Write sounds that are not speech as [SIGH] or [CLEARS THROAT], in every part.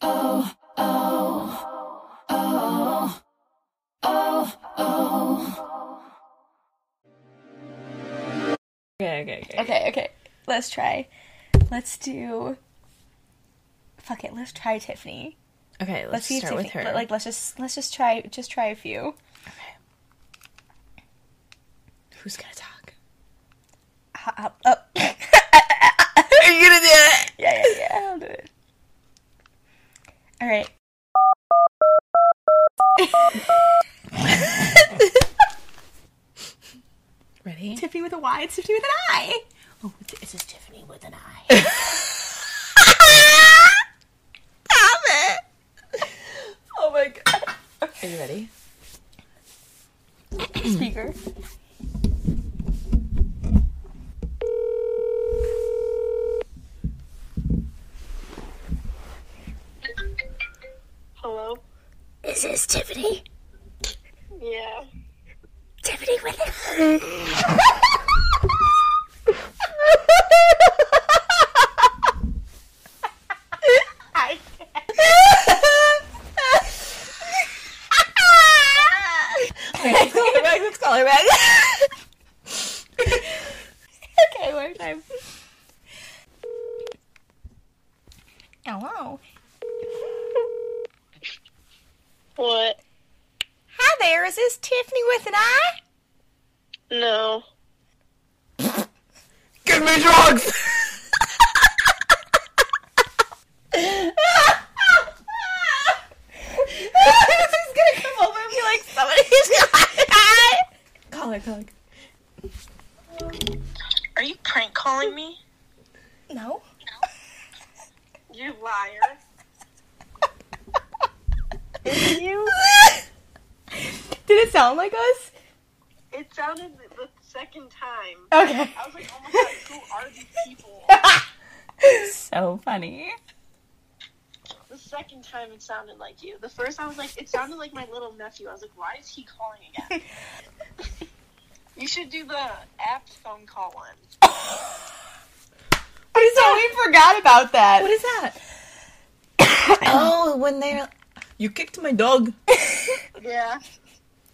Oh, oh, oh, oh, oh. Okay, okay, okay. Okay, okay. Let's try. Let's do. Fuck it. Let's try Tiffany. Okay, let's, Let's see if start Tiffany. with her. Like, let's just let's just try just try a few. Okay. Who's gonna talk? Uh, uh, oh. [COUGHS] Are [LAUGHS] you gonna do it? yeah, yeah, yeah. I'll do it. All right. Ready? Tiffany with a Y. It's Tiffany with an I. Oh, this is Tiffany with an I. [LAUGHS] Stop it. oh my god. Are you ready? Speaker. Hello? Is this Tiffany? Yeah. Tiffany with an [LAUGHS] I. Okay, let's call her back. Let's call her back. okay, one more time. Hello. What? Hi there. Is this Tiffany with an I? No. Give me drugs. She's gonna come over and be like, somebody's got Call her, call her. Are you prank calling me? No. You liar. Is you? Did it sound like us? It sounded the the second time. Okay. I was like, oh my god, who are these people? [LAUGHS] so funny. The second time it sounded like you. The first I was like, it sounded like my little nephew. I was like, why is he calling again? [LAUGHS] you should do the app phone call one. [LAUGHS] [LAUGHS] I totally forgot about that. What is that? [COUGHS] oh, when they're. You kicked my dog. [LAUGHS] Yeah.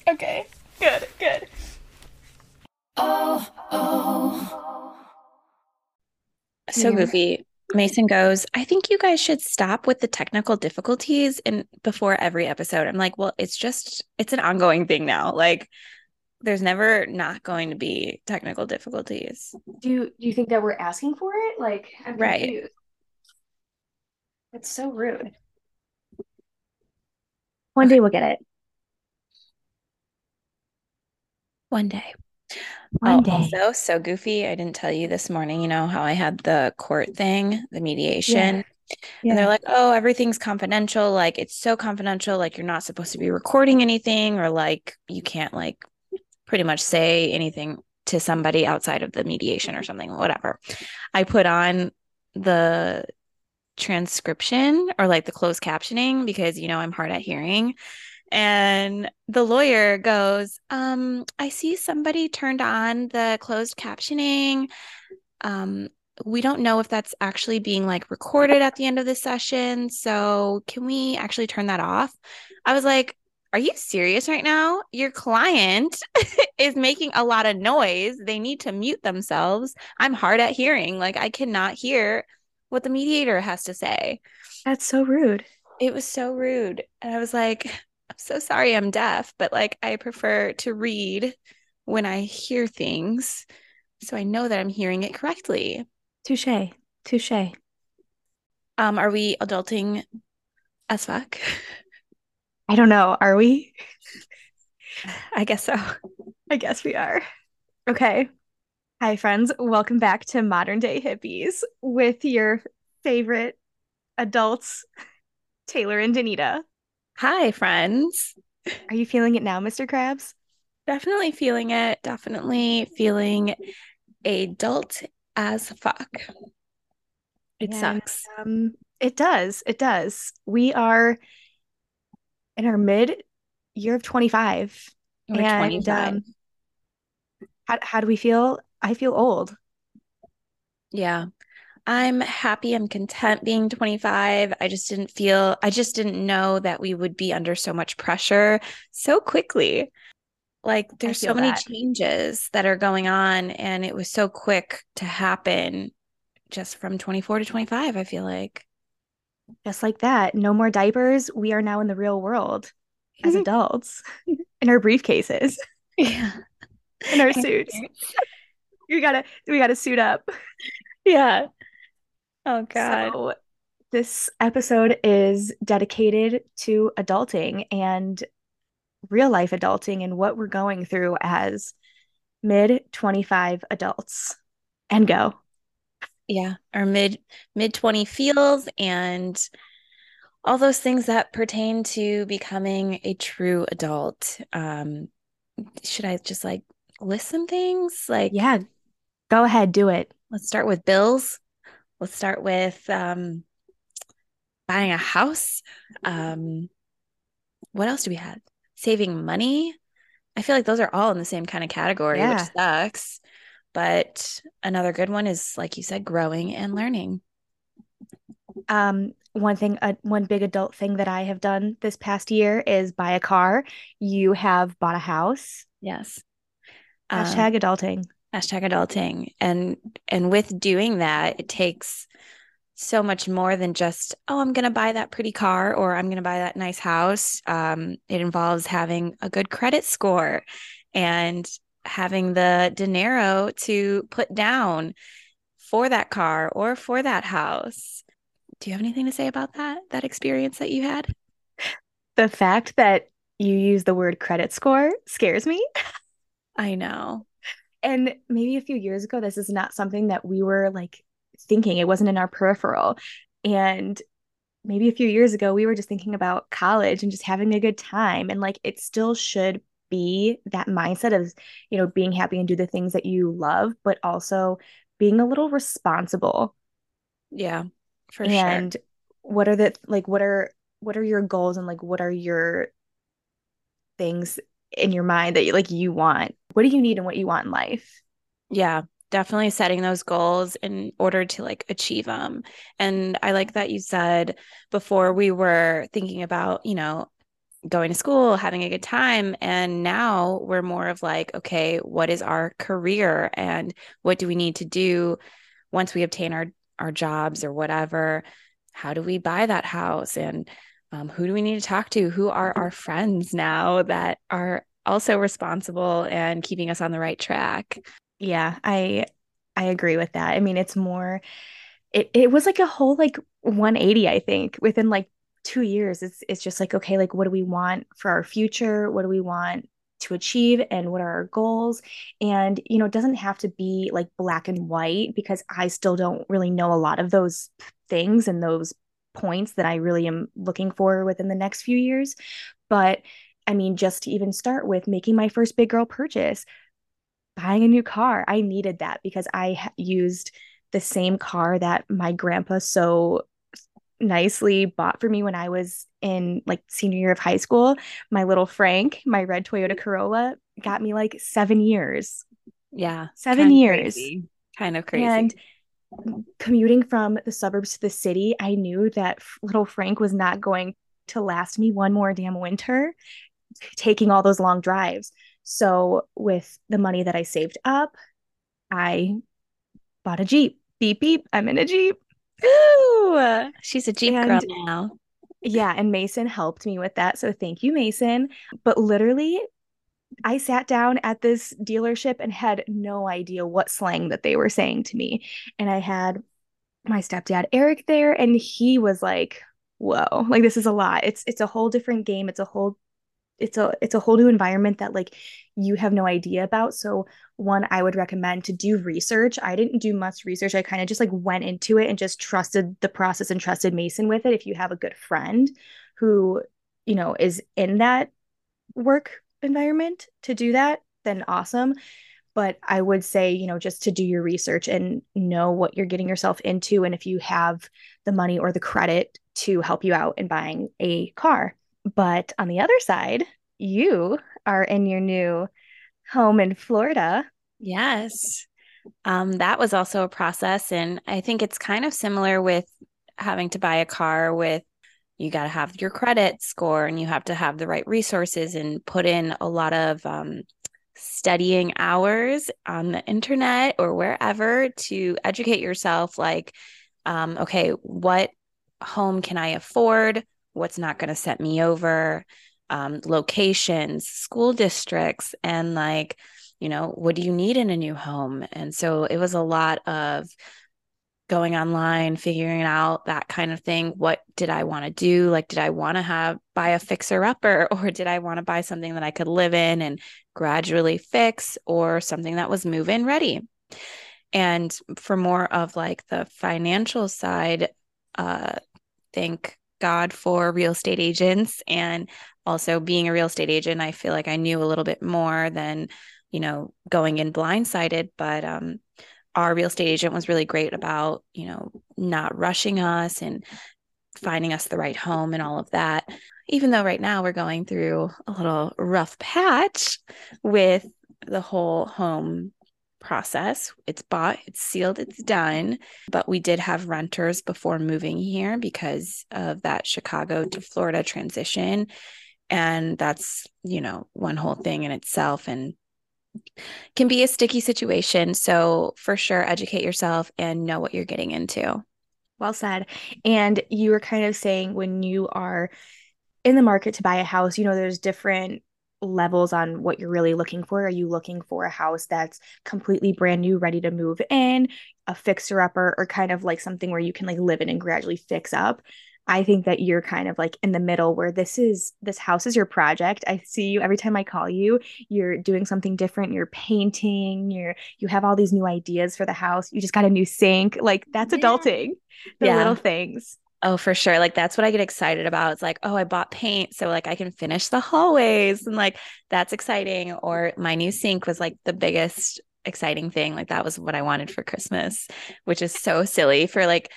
Okay. Good. Good. Oh, oh. So goofy. Mason goes, I think you guys should stop with the technical difficulties and before every episode. I'm like, well, it's just it's an ongoing thing now. Like there's never not going to be technical difficulties. Do you, do you think that we're asking for it? Like, I'm Right. confused. It's so rude. One day we'll get it. One day. One Oh, day. Also, so goofy. I didn't tell you this morning, you know, how I had the court thing, the mediation. And they're like, oh, everything's confidential. Like, it's so confidential. Like, you're not supposed to be recording anything, or like, you can't, like, pretty much say anything to somebody outside of the mediation or something, whatever. I put on the transcription or like the closed captioning because, you know, I'm hard at hearing. And the lawyer goes, um, I see somebody turned on the closed captioning. Um, we don't know if that's actually being like recorded at the end of the session. So can we actually turn that off? I was like, are you serious right now? Your client [LAUGHS] is making a lot of noise. They need to mute themselves. I'm hard at hearing. Like I cannot hear what the mediator has to say. That's so rude. It was so rude. And I was like, I'm so sorry I'm deaf, but like I prefer to read when I hear things. So I know that I'm hearing it correctly. Touche. Touche. Um, are we adulting as fuck? [LAUGHS] I don't know. Are we? I guess so. [LAUGHS] I guess we are. Okay. Hi, friends. Welcome back to Modern Day Hippies with your favorite adults, Taylor and Danita. Hi, friends. Are you feeling it now, Mr. Krabs? Definitely feeling it. Definitely feeling adult as fuck. It And, sucks. Um, it does. It does. We are in our mid year of 25. We're and 25. um, how, how do we feel? I feel old. Yeah. I'm happy. I'm content being 25. I just didn't feel, I just didn't know that we would be under so much pressure so quickly. Like there's so many that. changes that are going on, and it was so quick to happen just from 24 to 25, I feel like. Just like that. No more diapers. We are now in the real world as Mhm. adults in our briefcases, [LAUGHS] Yeah. in our suits. [LAUGHS] We gotta we gotta suit up. [LAUGHS] Yeah. Oh God. So this episode is dedicated to adulting and real life adulting and what we're going through as mid 25 adults. And go. Yeah our mid mid 20 feels and all those things that pertain to becoming a true adult. Um should i just like list some things? Like Yeah. Go ahead, do it. let's start with bills. Let's start with um buying a house. Um what else do we have? Saving money. I feel like those are all in the same kind of category which sucks but another good one is like you said growing and learning Um, one thing, uh, one big adult thing that I have done this past year is buy a car. You have bought a house. Yes. Um, Hashtag adulting. hashtag adulting. And and with doing that, it takes so much more than just, oh, I'm gonna buy that pretty car or I'm gonna buy that nice house. Um, it involves having a good credit score and having the dinero to put down for that car or for that house. Do you have anything to say about that? That experience that you had? The fact that you use the word credit score scares me. I know. And maybe a few years ago, this is not something that we were like thinking. It wasn't in our peripheral. And maybe a few years ago, we were just thinking about college and just having a good time. And like it still should be that mindset of, you know, being happy and do the things that you love, but also being a little responsible. Yeah, for sure. And what are the like what are what are your goals and like what are your things in your mind that you like you want? What do you need and what you want in life? Yeah, definitely setting those goals in order to like achieve them. And I like that you said before we were thinking about, you know, going to school, having a good time. And now we're more of like, okay, what is our career and what do we need to do once we obtain our our jobs or whatever? How do we buy that house? And um, who do we need to talk to? Who are our friends now that are also responsible and keeping us on the right track? Yeah, I I agree with that. I mean, it's more it it was like a whole like 180, I think, within like two years. It's it's just like, okay, like what do we want for our future? What do we want to achieve and what are our goals? And you know, it doesn't have to be like black and white because I still don't really know a lot of those things and those points that I really am looking for within the next few years. But I mean, just to even start with making my first big girl purchase, buying a new car. I needed that because I used the same car that my grandpa so nicely bought for me when I was in like senior year of high school. My little Frank, my red Toyota Corolla, got me like seven years. Yeah, Seven kind years. crazy. Kind of crazy. And commuting from the suburbs to the city, I knew that little Frank was not going to last me one more damn winter taking all those long drives. So, with the money that I saved up, I bought a Jeep. Beep, beep. I'm in a Jeep. Ooh, she's a Jeep girl now. Yeah. And Mason helped me with that. So, thank you, Mason. But literally, I sat down at this dealership and had no idea what slang that they were saying to me. And I had my stepdad Eric there, and he was like, "Whoa, like this is a lot. It's it's a whole different game. It's a whole it's a it's a whole new environment that like you have no idea about." So one, I would recommend to do research. I didn't do much research. I kind of just like went into it and just trusted the process and trusted Mason with it. If you have a good friend who, you know, is in that work environment to do that, then awesome. But I would say, you know, just to do your research and know what you're getting yourself into. And if you have the money or the credit to help you out in buying a car. But on the other side, you are in your new home in Florida. Yes. Um, that was also a process. And I think it's kind of similar with having to buy a car with you got to have your credit score and you have to have the right resources and put in a lot of um, studying hours on the internet or wherever to educate yourself like um, okay what home can i afford what's not going to set me over um, locations school districts and like you know what do you need in a new home and so it was a lot of going online, figuring out that kind of thing. What did I want to do? Like, did I want to have buy a fixer upper [LAUGHS] or did I want to buy something that I could live in and gradually fix or something that was move in ready? And for more of like the financial side, uh, thank God for real estate agents and also being a real estate agent, I feel like I knew a little bit more than, you know, going in blindsided. But um, our real estate agent was really great about, you know, not rushing us and finding us the right home and all of that. Even though right now we're going through a little rough patch with the whole home process. It's bought, it's sealed, it's done. But we did have renters before moving here because of that Chicago to Florida transition. And that's, you know, one whole thing in itself. And can be a sticky situation. So, for sure, educate yourself and know what you're getting into. Well said. And you were kind of saying when you are in the market to buy a house, you know, there's different levels on what you're really looking for. Are you looking for a house that's completely brand new, ready to move in, a fixer upper, or kind of like something where you can like live in and gradually fix up? I think that you're kind of like in the middle where this is this house is your project. I see you every time I call you, you're doing something different, you're painting, you're you have all these new ideas for the house. You just got a new sink. Like that's yeah. adulting. The yeah. little things. Oh, for sure. Like that's what I get excited about. It's like, oh, I bought paint so like I can finish the hallways and like that's exciting or my new sink was like the biggest exciting thing. Like that was what I wanted for Christmas, which is so silly for like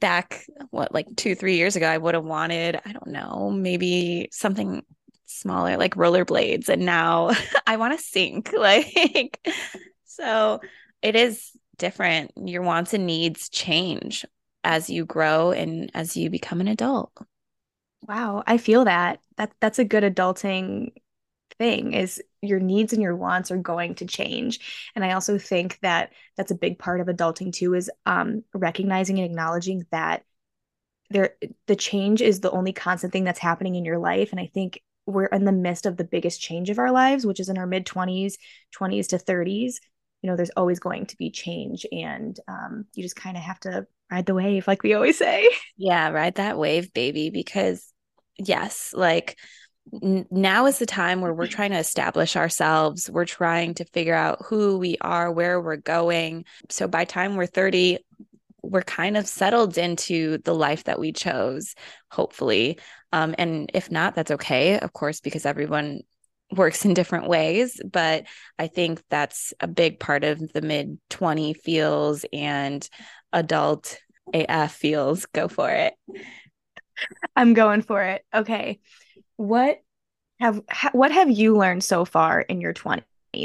back what like two three years ago i would have wanted i don't know maybe something smaller like rollerblades and now [LAUGHS] i want to sink [LAUGHS] like so it is different your wants and needs change as you grow and as you become an adult. Wow i feel that. That that's a good adulting thing is your needs and your wants are going to change. And i also think that that's a big part of adulting too is um, recognizing and acknowledging that there the change is the only constant thing that's happening in your life. And i think we're in the midst of the biggest change of our lives which is in our mid 20s 20s to 30s you know there's always going to be change and um, you just kind of have to ride the wave like we always say [LAUGHS] yeah ride that wave baby because yes like now is the time where we're trying to establish ourselves. We're trying to figure out who we are, where we're going. So by time we're 30, we're kind of settled into the life that we chose, hopefully. Um, and if not, that's okay, of course, because everyone works in different ways. But I think that's a big part of the mid 20 feels and adult AF feels. Go for it. I'm going for it. Okay what have ha, what have you learned so far in your 20s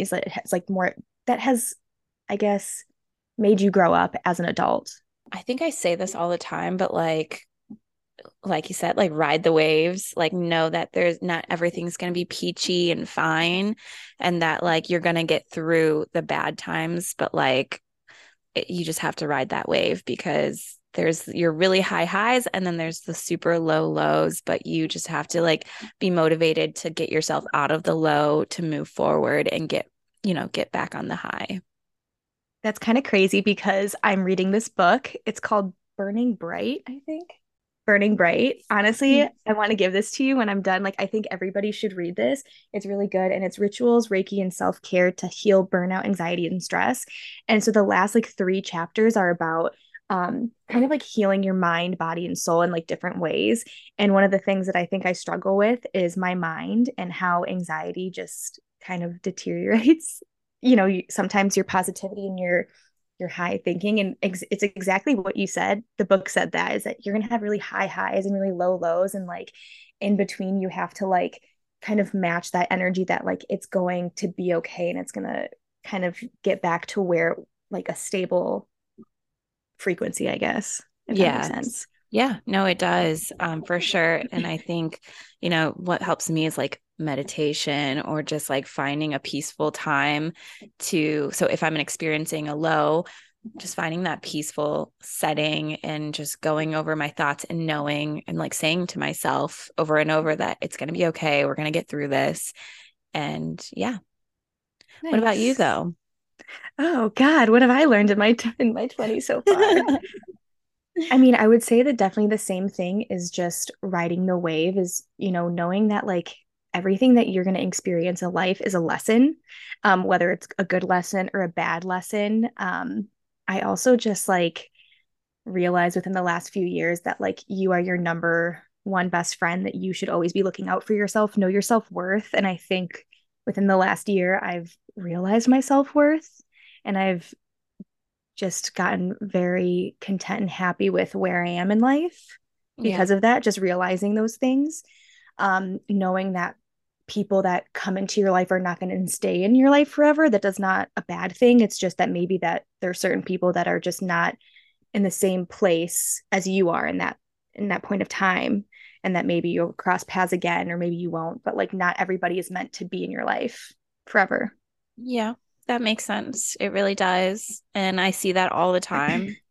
that has like more that has i guess made you grow up as an adult i think i say this all the time but like like you said like ride the waves like know that there's not everything's going to be peachy and fine and that like you're going to get through the bad times but like it, you just have to ride that wave because there's your really high highs and then there's the super low lows but you just have to like be motivated to get yourself out of the low to move forward and get you know get back on the high. That's kind of crazy because i'm reading this book. It's called burning bright i think burning bright honestly mm-hmm. i want to give this to you when i'm done like i think everybody should read this it's really good and it's rituals reiki and self-care to heal burnout anxiety and stress and so the last like three chapters are about um, kind of like healing your mind, body, and soul in like different ways. And one of the things that I think I struggle with is my mind and how anxiety just kind of deteriorates. [LAUGHS] You know, you, sometimes your positivity and your your high thinking and ex- it's exactly what you said the book said that is that you're going to have really high highs and really low lows and like in between you have to like kind of match that energy that like it's going to be okay and it's going to kind of get back to where like a stable frequency, I guess. If that Yeah. makes sense. Yeah, no, it does, um, for sure. And I think, you know, what helps me is like meditation or just like finding a peaceful time to. So if I'm experiencing a low, just finding that peaceful setting and just going over my thoughts and knowing and like saying to myself over and over that it's going to be okay. We're going to get through this. And yeah. What about you though? Oh God, what have I learned in my t- in my 20s so far? I mean, I would say that definitely the same thing is just riding the wave is, you know, knowing that like everything that you're going to experience in life is a lesson, um, whether it's a good lesson or a bad lesson. Um, I also just like realized within the last few years that like you are your number one best friend, that you should always be looking out for yourself, know your self worth. And I think within the last year, I've realized my self worth and I've just gotten very content and happy with where I am in life Yeah. because of that, just realizing those things. Um, knowing that people that come into your life are not going to stay in your life forever. That does not a bad thing. It's just that maybe that there are certain people that are just not in the same place as you are in that in that point of time and that maybe you'll cross paths again or maybe you won't but like not everybody is meant to be in your life forever Yeah, that makes sense. It really does. And I see that all the time. [CLEARS THROAT]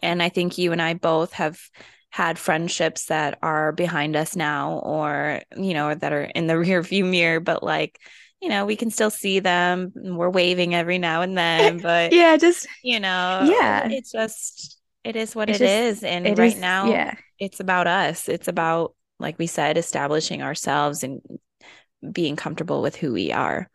And I think you and I both have had friendships that are behind us now or, you know, that are in the [LAUGHS] rear view mirror, but like, you know, we can still see them. We're waving every now and [LAUGHS] then, but yeah just you know, Yeah. it's just it is what It's it just- is. And it right is- now yeah it's about us. It's about, like we said, establishing ourselves and being comfortable with who we are.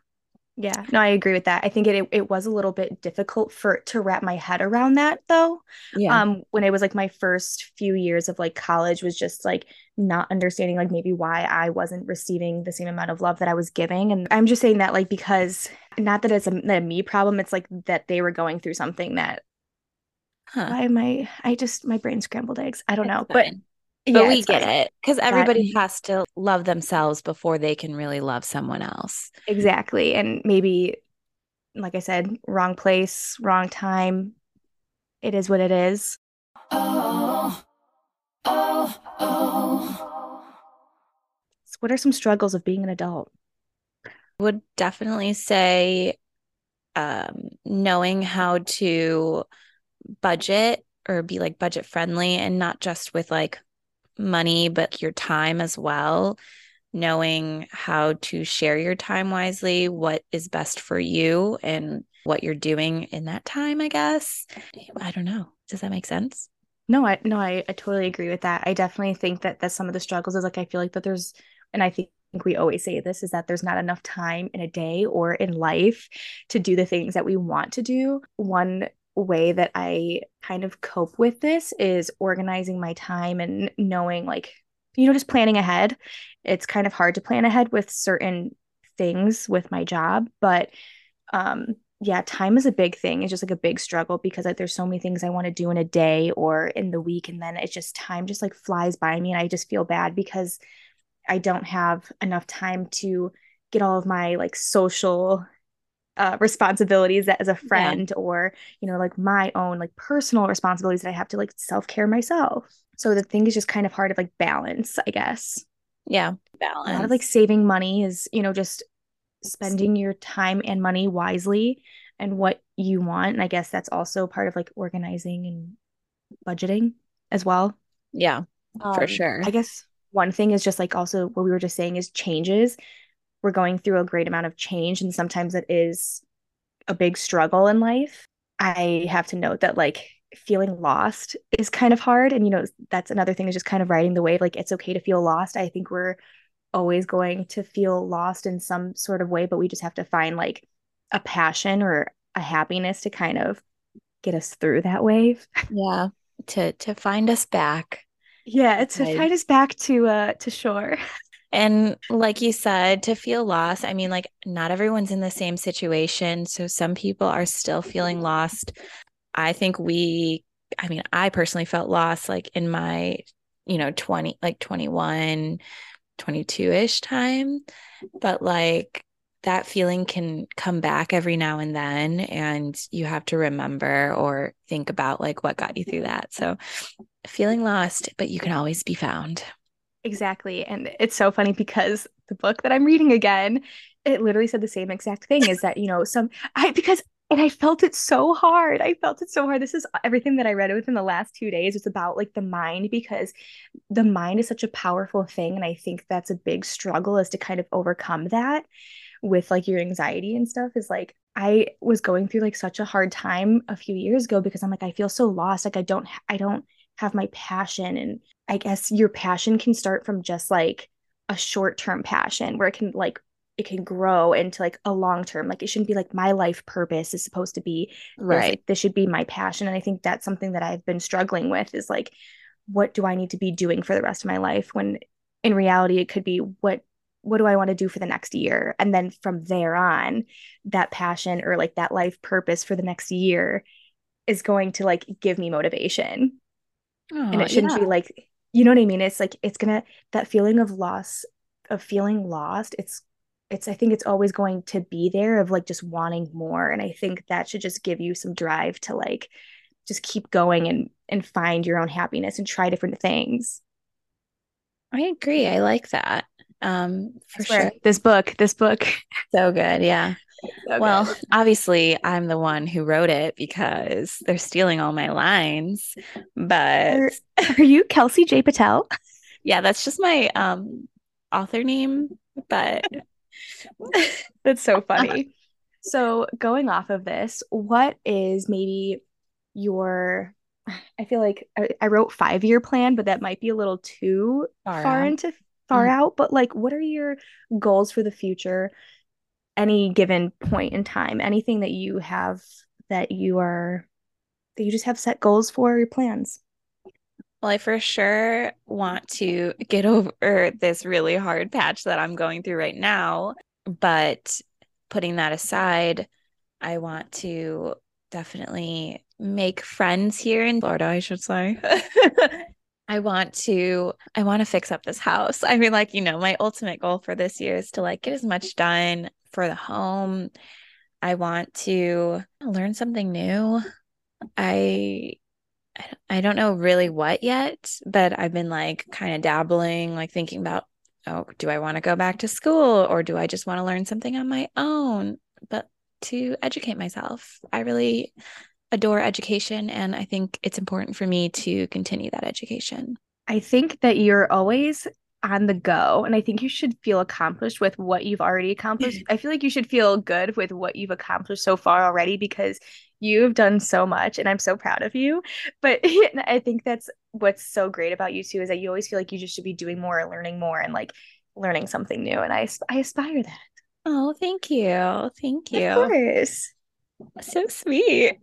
Yeah, no, I agree with that. I think it it was a little bit difficult for to wrap my head around that though. Um, when it was like my first few years of like college was just like not understanding like maybe why I wasn't receiving the same amount of love that I was giving. And I'm just saying that like because not that it's a, a me problem, it's like that they were going through something that Huh. why am I I just my brain scrambled eggs. I don't know. It's But fine. But yeah, we get fine. it because everybody has to love themselves before they can really love someone else. Exactly. And maybe like I said, wrong place, wrong time. It is what it is. oh, oh, oh. So what are some struggles of being an adult? Would definitely say um, knowing how to budget or be like budget friendly and not just with like money, but your time as well. Knowing how to share your time wisely, what is best for you and what you're doing in that time, I guess. I don't know. Does that make sense? No, I no, I, I totally agree with that. I definitely think that that's some of the struggles is like I feel like that there's and I think we always say this is that there's not enough time in a day or in life to do the things that we want to do. One way that I kind of cope with this is organizing my time and knowing like you know just planning ahead. It's kind of hard to plan ahead with certain things with my job, but um yeah, time is a big thing. It's just like a big struggle because like there's so many things I want to do in a day or in the week and then it's just time just like flies by me and I just feel bad because I don't have enough time to get all of my like social uh responsibilities as a friend or you know like my own like personal responsibilities that I have to like self-care myself. So the thing is just kind of hard to like balance, I guess. Yeah. Balance. A lot of like saving money is, you know, just spending your time and money wisely and what you want. And I guess that's also part of like organizing and budgeting as well. yeah, for Um, sure. I guess one thing is just like also what we were just saying is changes. We're going through a great amount of change, and sometimes it is a big struggle in life. I have to note that like feeling lost is kind of hard. And, you know, that's another thing is just kind of riding the wave. Like it's okay to feel lost. I think we're always going to feel lost in some sort of way, but we just have to find like a passion or a happiness to kind of get us through that wave. [LAUGHS] Yeah. To to find us back. Yeah, it's to find us back to uh to shore. [LAUGHS] And like you said, to feel lost, I mean, like not everyone's in the same situation. So some people are still feeling lost. I think we, I mean, I personally felt lost like in my, you know, 20, like 21, 22 ish time. But like, that feeling can come back every now and then and you have to remember or think about like what got you through that so feeling lost but you can always be found Exactly. And it's so funny because the book that I'm reading again, it literally said the same exact thing is that, you know, some I because and I felt it so hard. I felt it so hard. This is everything that I read within the last two days. It's about like the mind because the mind is such a powerful thing. And I think that's a big struggle is to kind of overcome that with like your anxiety and stuff is like I was going through like such a hard time a few years ago because I'm like I feel so lost like I don't I don't have my passion and I guess your passion can start from just like a short-term passion where it can like it can grow into like a long term like it shouldn't be like my life purpose is supposed to be right. Like, this should be my passion and I think that's something that I've been struggling with is like what do I need to be doing for the rest of my life when in reality it could be what what do I want to do for the next year? And then from there on that passion or like that life purpose for the next year is going to like give me motivation. And Oh, it shouldn't yeah. be like you know what I mean it's like it's gonna that feeling of loss of feeling lost it's it's I think it's always going to be there of like just wanting more and I think that should just give you some drive to like just keep going and and find your own happiness and try different things I agree. I like that. Um, for sure. this book this book So good. Yeah. So Well, obviously, I'm the one who wrote it because they're stealing all my lines. But are, are you Kelsey J Patel yeah, that's just my um author name. But [LAUGHS] That's so funny. So, going off of this, what is maybe your, I feel like I, I wrote five year plan, but that might be a little too Far far, out. into far Mhm. out. But like, what are your goals for the future? Any given point in time, anything that you have that you are, that you just have set goals for your plans? Well, I for sure want to get [LAUGHS] over this really hard patch that I'm going through right now. But putting that aside, I want to definitely make friends here in Florida, I should say. [LAUGHS] I want to I want to fix up this house. I mean, like, you know, my ultimate goal for this year is to like get as much done for the home. I want to learn something new. I I don't- know really what yet, but I've been like kind of dabbling, like thinking about, oh, do I want to go back to school or do I just want to learn something on my own? But to educate myself, I really adore education, and I think it's important for me to continue that education. I think that you're always on the go, and I think you should feel accomplished with what you've already accomplished. [LAUGHS] I feel like you should feel good with what you've accomplished so far already because you've done so much, and I'm so proud of you. But [LAUGHS] I think that's what's so great about you too is that you always feel like you just should be doing more and learning more and like learning something new. And I I aspire that. Oh, thank you. Thank Of you. course. So sweet.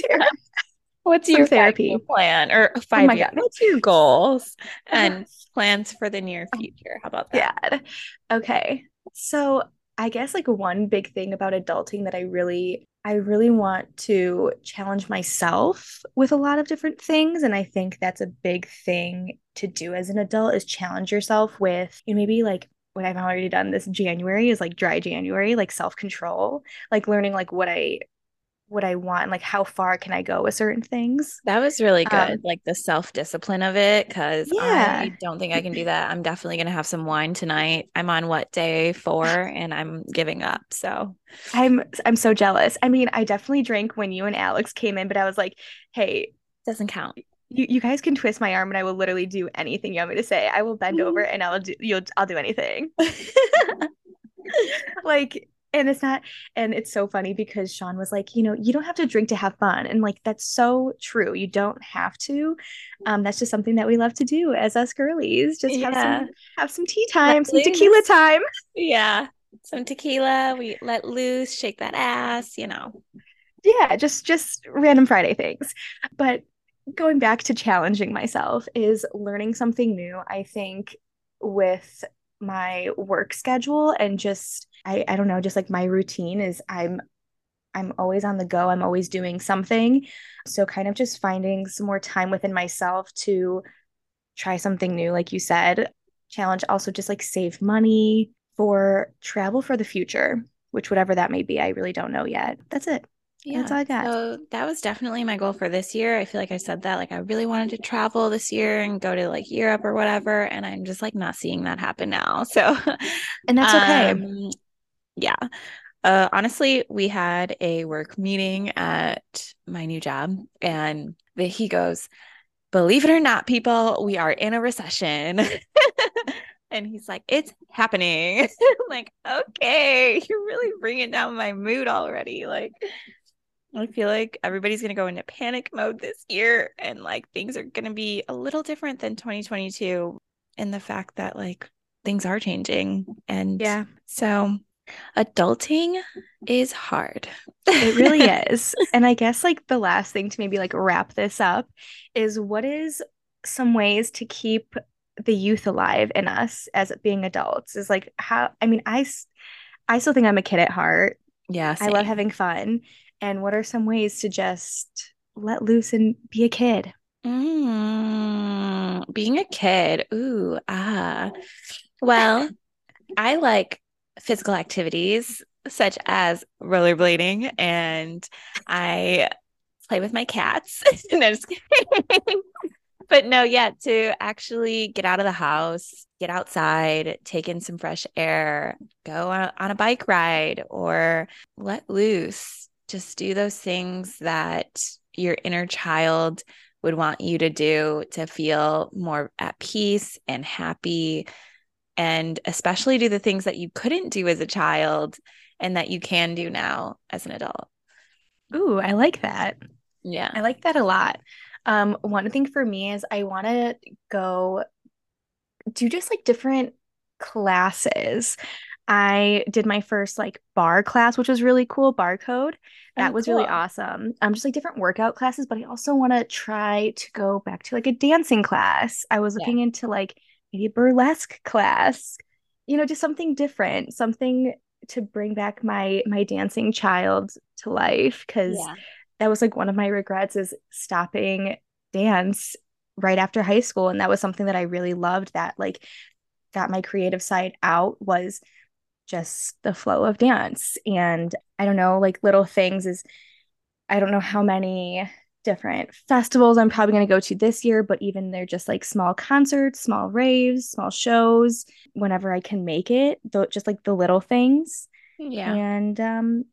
[LAUGHS] What's Some your therapy. plan or Oh five my year? God. What's your goals [LAUGHS] and plans for the near oh, future? How about that? Yeah. Okay. So I guess like one big thing about adulting that I really I really want to challenge myself with a lot of different things. And I think that's a big thing to do as an adult is challenge yourself with you know, maybe like what I've already done this January is like dry January, like self-control, like learning like what I what I want, and, like how far can I go with certain things. That was really good. Um, like the self-discipline of it, because Yeah. I don't think I can do [LAUGHS] that. I'm definitely gonna have some wine tonight. I'm on what day four [LAUGHS] and I'm giving up. So I'm I'm so jealous. I mean, I definitely drank when you and Alex came in, but I was like, hey, doesn't count. you, you guys can twist my arm and I will literally do anything you want me to say. I will bend over [LAUGHS] and I'll do you'll I'll do anything. like and it's not and it's so funny because Sean was like, you know, you don't have to drink to have fun. And like that's so true. You don't have to. Um, that's just something that we love to do as us girlies. Just have Yeah. some have some tea time, some loose. tequila time. Yeah. Some tequila, we let loose, shake that ass, you know. yeah just just random friday things but going back to challenging myself is learning something new i think with my work schedule and just i i don't know just like my routine is i'm i'm always on the go i'm always doing something so kind of just finding some more time within myself to try something new like you said challenge also just like save money for travel for the future, which whatever that may be, I really don't know yet. That's it. Yeah. That's all I got. So that was definitely my goal for this year. I feel like I said that like I really wanted to travel this year and go to like Europe or whatever. And I'm just like not seeing that happen now. [LAUGHS] So And that's okay. um, yeah. Uh, honestly, we had a work meeting at my new job, and the, he goes, Believe it or not, people, we are in a recession. [LAUGHS] and he's like, It's happening. [LAUGHS] I'm like, okay, you're really bringing down my mood already. Like, I feel like everybody's going to go into panic mode this year, and like things are going to be a little different than 2022 in the fact that like things are changing. And yeah, so adulting is hard. it really [LAUGHS] is. And I guess like the last thing to maybe like wrap this up is what is some ways to keep the youth alive in us as being adults is like how I mean I I still think I'm a kid at heart. yeah. I love having fun. And what are some ways to just let loose and be a kid? Mm, being a kid. Ooh, ah. Well, I like physical activities such as rollerblading and I play with my cats. [LAUGHS] No. But no, yeah, to actually get out of the house, get outside, take in some fresh air, go on, on a bike ride or let loose. Just do those things that your inner child would want you to do to feel more at peace and happy. And especially do the things that you couldn't do as a child and that you can do now as an adult. Ooh, I like that. Yeah. I like that a lot. Um, one thing for me is I want to go do just like different classes. I did my first like bar class, which was really cool, barcode. That Oh, was really cool. awesome. Um, just like different workout classes, but I also want to try to go back to like a dancing class. I was Yeah. looking into like maybe a burlesque class, you know, just something different, something to bring back my my dancing child to life because Yeah. that was like one of my regrets is stopping dance right after high school and that was something that I really loved that like got my creative side out was just the flow of dance. And I don't know like little things is I don't know how many different festivals I'm probably going to go to this year but even they're just like small concerts small raves small shows whenever I can make it though just like the little things. Yeah. and um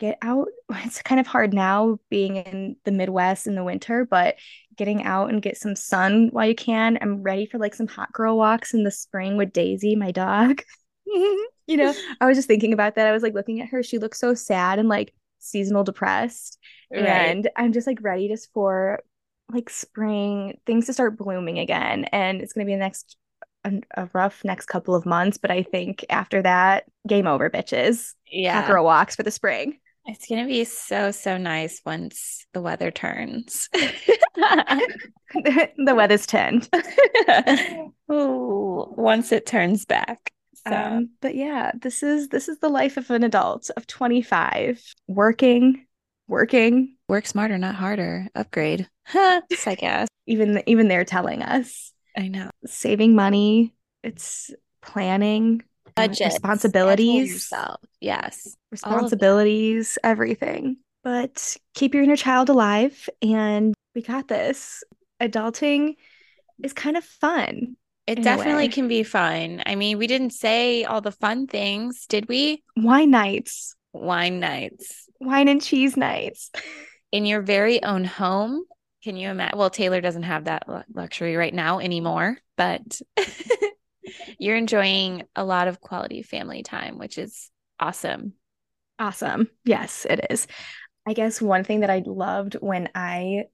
get out [LAUGHS] it's kind of hard now being in the midwest in the winter but getting out and get some sun while you can. I'm ready for like some hot girl walks in the spring with daisy my dog [LAUGHS] [LAUGHS] you know i was just thinking about that i was like looking at her she looks so sad and like seasonal depressed Right. and i'm just like ready just for like spring things to start blooming again and it's going to be the next a, a rough next couple of months but i think after that game over bitches Yeah. girl walks for the spring It's going to be so, so nice once the weather turns. [LAUGHS] [LAUGHS] the weather's turned Ooh, once it turns back. So, um but yeah this is this is the life of an adult of 25 working working work smarter, not harder. Upgrade. [LAUGHS] I guess. even even they're telling us I know. saving money it's planning uh, Budget. responsibilities yourself. Yes. responsibilities everything but keep your inner child alive and we got this adulting is kind of fun It definitely can be fun. I mean, we didn't say all the fun things, did we? wine nights Wine nights wine and cheese nights [LAUGHS] in your very own home. Can you imagine? Well, Taylor doesn't have that luxury right now anymore, but [LAUGHS] you're enjoying a lot of quality family time, which is awesome. Awesome. Yes, it is. I guess one thing that I loved when I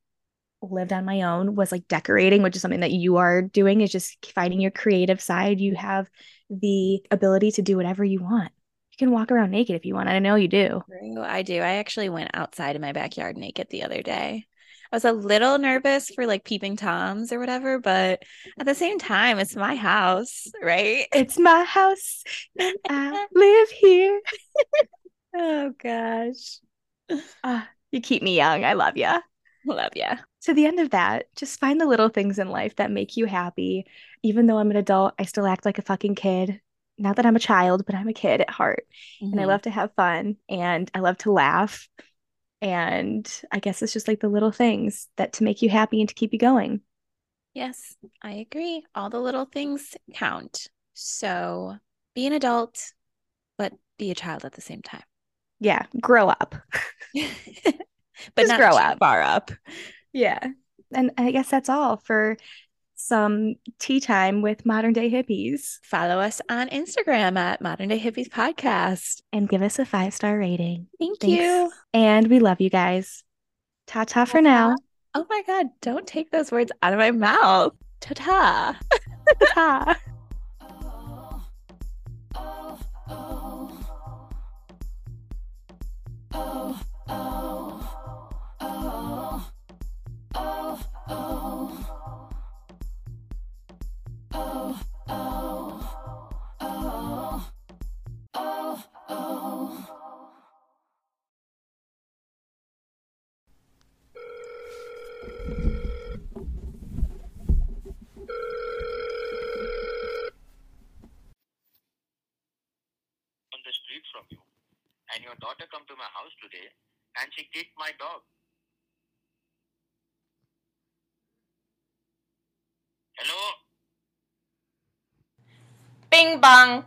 lived on my own was like decorating, which is something that you are doing, is just finding your creative side. You have the ability to do whatever you want. You can walk around naked if you want. I know you do. I do. I actually went outside in my backyard naked the other day. I was a little nervous for like peeping toms or whatever, but at the same time, it's my house, right? [LAUGHS] It's my house and I [LAUGHS] live here. Oh gosh. Ah, you keep me young. I love you. Love ya. To the end of that, just find the little things in life that make you happy. Even though I'm an adult, I still act like a fucking kid. not that I'm a child, but I'm a kid at heart. And I Mhm. love to have fun and I love to laugh. And I guess it's just like the little things that to make you happy and to keep you going. Yes, I agree. All the little things count. So be an adult, but be a child at the same time. Yeah, grow up. [LAUGHS] but Just not grow too up. far up. Yeah. And I guess that's all for some tea time with modern day hippies. Follow us on Instagram at Modern Day Hippies Podcast. And give us a five star rating. Thank Thanks. you. And we love you guys. Ta ta for now. Oh my God, don't take those words out of my mouth. Ta ta. Ta. on today, and she kicked my dog. Hello? Bing bong.